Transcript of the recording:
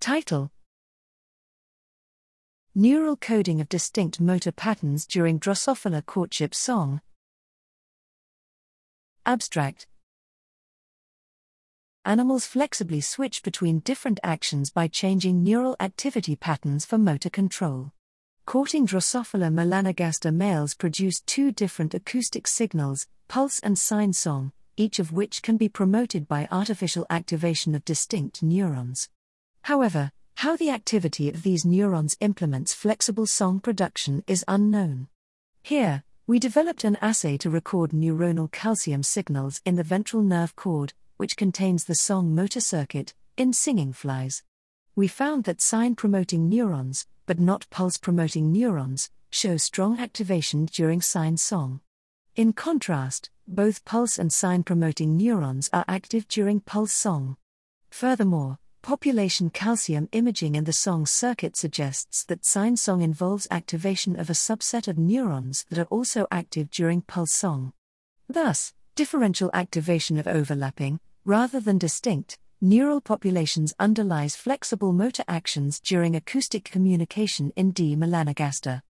Title Neural coding of distinct motor patterns during Drosophila courtship song. Abstract Animals flexibly switch between different actions by changing neural activity patterns for motor control. Courting Drosophila melanogaster males produce two different acoustic signals, pulse and sine song, each of which can be promoted by artificial activation of distinct neurons. However, how the activity of these neurons implements flexible song production is unknown. Here, we developed an assay to record neuronal calcium signals in the ventral nerve cord, which contains the song motor circuit, in singing flies. We found that sine promoting neurons, but not pulse promoting neurons, show strong activation during sine song. In contrast, both pulse and sine promoting neurons are active during pulse song. Furthermore, population calcium imaging in the song circuit suggests that sine song involves activation of a subset of neurons that are also active during pulse song. Thus, differential activation of overlapping, rather than distinct, neural populations underlies flexible motor actions during acoustic communication in D. melanogaster.